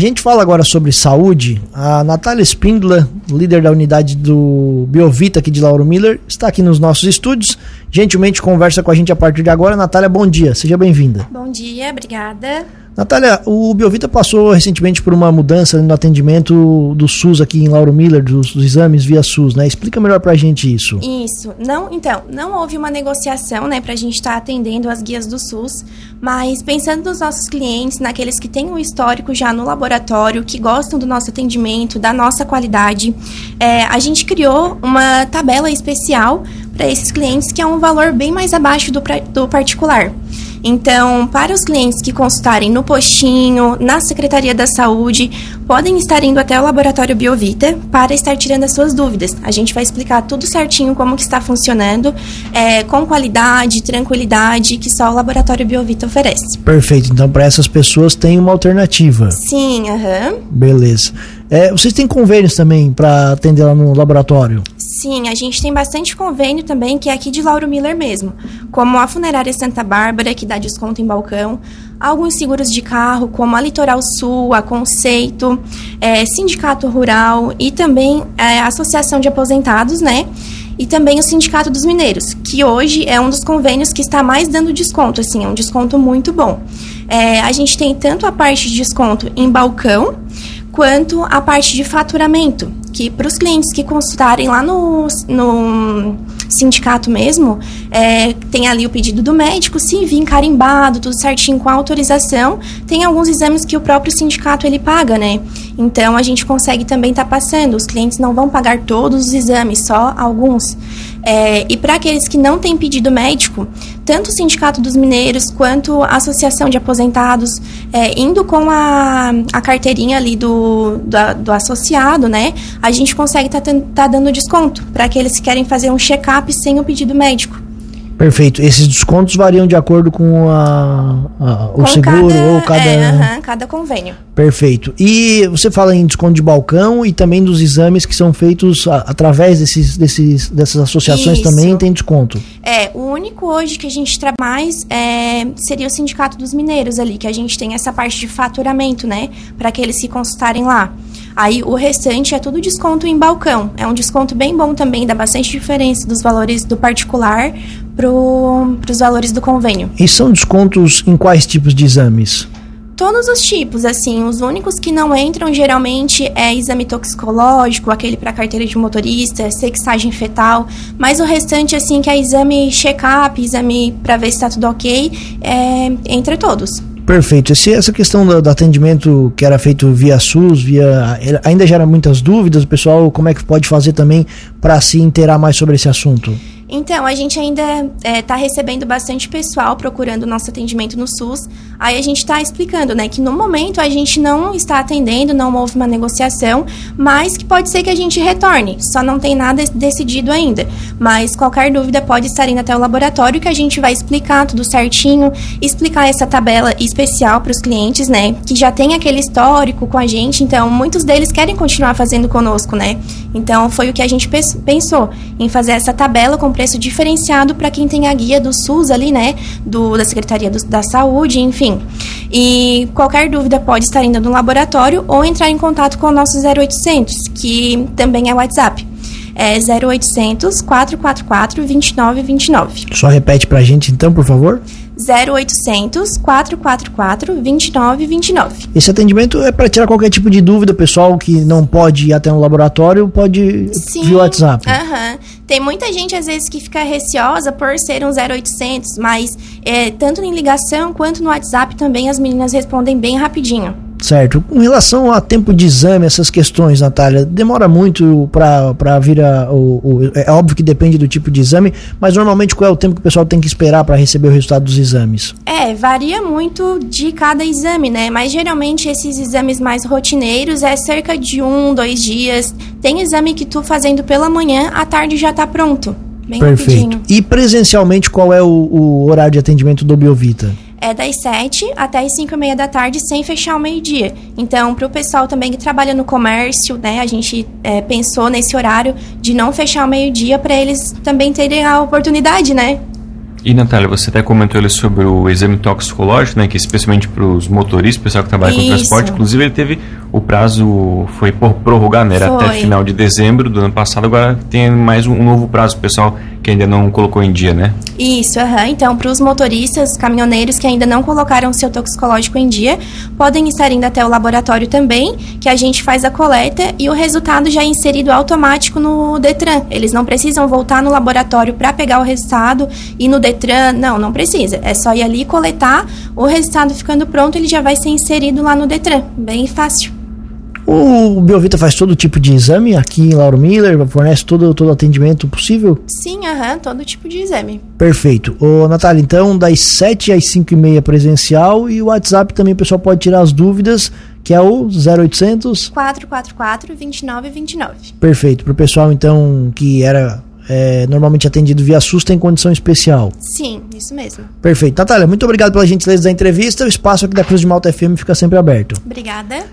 A gente fala agora sobre saúde. A Natália Spindler, líder da unidade do Biovita aqui de Lauro Miller, está aqui nos nossos estúdios. Gentilmente conversa com a gente a partir de agora. Natália, bom dia, seja bem-vinda. Bom dia, obrigada. Natália, o Biovita passou recentemente por uma mudança no atendimento do SUS aqui em Lauro Miller, dos, dos, exames via SUS, né? Explica melhor pra gente isso. Isso. Não, então, não houve uma negociação, né, pra gente estar tá atendendo as guias do SUS, mas pensando nos nossos clientes, naqueles que têm um histórico já no laboratório, que gostam do nosso atendimento, da nossa qualidade, é, a gente criou uma tabela especial para esses clientes que é um valor bem mais abaixo do, do particular. Então, para os clientes que consultarem no postinho, na Secretaria da Saúde, podem estar indo até o Laboratório Biovita para estar tirando as suas dúvidas. A gente vai explicar tudo certinho como que está funcionando, é, com qualidade, tranquilidade, que só o Laboratório Biovita oferece. Perfeito. Então, para essas pessoas tem uma alternativa. Sim, aham. Uhum. Beleza. É, vocês têm convênios também para atender lá no laboratório? Sim, a gente tem bastante convênio também, que é aqui de Lauro Miller mesmo, como a Funerária Santa Bárbara, que dá desconto em balcão, alguns seguros de carro, como a Litoral Sul, a Conceito, é, Sindicato Rural e também é, a Associação de Aposentados, né? E também o Sindicato dos Mineiros, que hoje é um dos convênios que está mais dando desconto, assim, é um desconto muito bom. É, a gente tem tanto a parte de desconto em balcão, quanto a parte de faturamento, que para os clientes que consultarem lá no, no sindicato mesmo, é, tem ali o pedido do médico, se vir carimbado, tudo certinho com a autorização, tem alguns exames que o próprio sindicato ele paga, né? Então a gente consegue também estar tá passando, os clientes não vão pagar todos os exames, só alguns. É, e para aqueles que não têm pedido médico, tanto o Sindicato dos Mineiros quanto a Associação de Aposentados, é, indo com a, a carteirinha ali do, do, do associado, né, a gente consegue estar tá, tá dando desconto para aqueles que querem fazer um check-up sem o pedido médico. Perfeito. Esses descontos variam de acordo com, a, a, o com seguro cada, ou cada. É, uhum, cada convênio. Perfeito. E você fala em desconto de balcão e também dos exames que são feitos a, através desses, desses, dessas associações Isso. também tem desconto. É, o único hoje que a gente trabalha mais é, seria o Sindicato dos Mineiros ali, que a gente tem essa parte de faturamento, né? Para que consultarem lá. Aí o restante é tudo desconto em balcão. É um desconto bem bom também, dá bastante diferença dos valores do particular para os valores do convênio. E são descontos em quais tipos de exames? Todos os tipos, assim, os únicos que não entram geralmente é exame toxicológico, aquele para carteira de motorista, sexagem fetal, mas o restante, assim, que é exame check-up, exame para ver se está tudo ok, é entre todos. Perfeito. Esse, essa questão do, do, atendimento que era feito via SUS, via ainda gera muitas dúvidas. Pessoal, como é que pode fazer também para se inteirar mais sobre esse assunto? Então, a gente ainda está é, tá recebendo bastante pessoal procurando o nosso atendimento no SUS. Aí a gente está explicando, né, que no momento a gente não está atendendo, não houve uma negociação, mas que pode ser que a gente retorne. Só não tem nada decidido ainda. Mas qualquer dúvida pode estar indo até o laboratório que a gente vai explicar tudo certinho, explicar essa tabela especial para os clientes, né, que já tem aquele histórico com a gente. Então, muitos deles querem continuar fazendo conosco, né? Então, foi o que a gente pensou em fazer essa tabela com preço diferenciado para quem tem a guia do SUS ali, né? Do, da Secretaria do, da Saúde, enfim. E qualquer dúvida pode estar indo no laboratório ou entrar em contato com o nosso 0800, que também é WhatsApp. É 0800 444 2929. Só repete para a gente então, por favor. 0800 444 2929. Esse atendimento é para tirar qualquer tipo de dúvida, pessoal que não pode ir até um laboratório, pode Sim, via WhatsApp. Aham. Tem muita gente às vezes que fica receosa por ser um 0800, mas é, tanto em ligação quanto no WhatsApp também as meninas respondem bem rapidinho. Certo. Com relação a tempo de exame, essas questões, Natália, demora muito para vir a, o, o, É óbvio que depende do tipo de exame, mas normalmente qual é o tempo que o pessoal tem que esperar para receber o resultado dos exames? É, varia muito de cada exame, né? Mas geralmente esses exames mais rotineiros é cerca de um, dois dias. Tem exame que tu fazendo pela manhã, à tarde já está pronto. Bem Perfeito. Rapidinho. E presencialmente, qual é o, o horário de atendimento do Biovita? é das 7 até as 5 e meia da tarde, sem fechar o meio-dia. Então, para o pessoal também que trabalha no comércio, né, a gente é, pensou nesse horário de não fechar o meio-dia para eles também terem a oportunidade, né? E Natália, você até comentou sobre o exame toxicológico, né, que é especialmente para os motoristas, pessoal que trabalha com Isso. transporte, inclusive ele teve o prazo foi por prorrogar, né, era Foi. até final de dezembro do ano passado, agora tem mais um, um novo prazo, pessoal que ainda não colocou em dia, né? Isso, aham. Então, para os motoristas, caminhoneiros que ainda não colocaram seu toxicológico em dia, podem estar indo até o laboratório também, que a gente faz a coleta e o resultado já é inserido automático no Detran. Eles não precisam voltar no laboratório para pegar o resultado e no Detran, não, não precisa. É só ir ali coletar, o resultado ficando pronto, ele já vai ser inserido lá no Detran. Bem fácil. O Biovita faz todo tipo de exame aqui em Lauro Miller, fornece todo todo atendimento possível? Sim, aham, todo tipo de exame. Perfeito. Ô, Natália, então, das 7 às 5 e meia presencial e o WhatsApp também o pessoal pode tirar as dúvidas, que é o 0800. 444 2929. Perfeito. Para o pessoal, então, que era é, normalmente atendido via SUS, tem condição especial. Sim, isso mesmo. Perfeito. Natália, muito obrigado pela gentileza da entrevista. O espaço aqui da Cruz de Malta FM fica sempre aberto. Obrigada.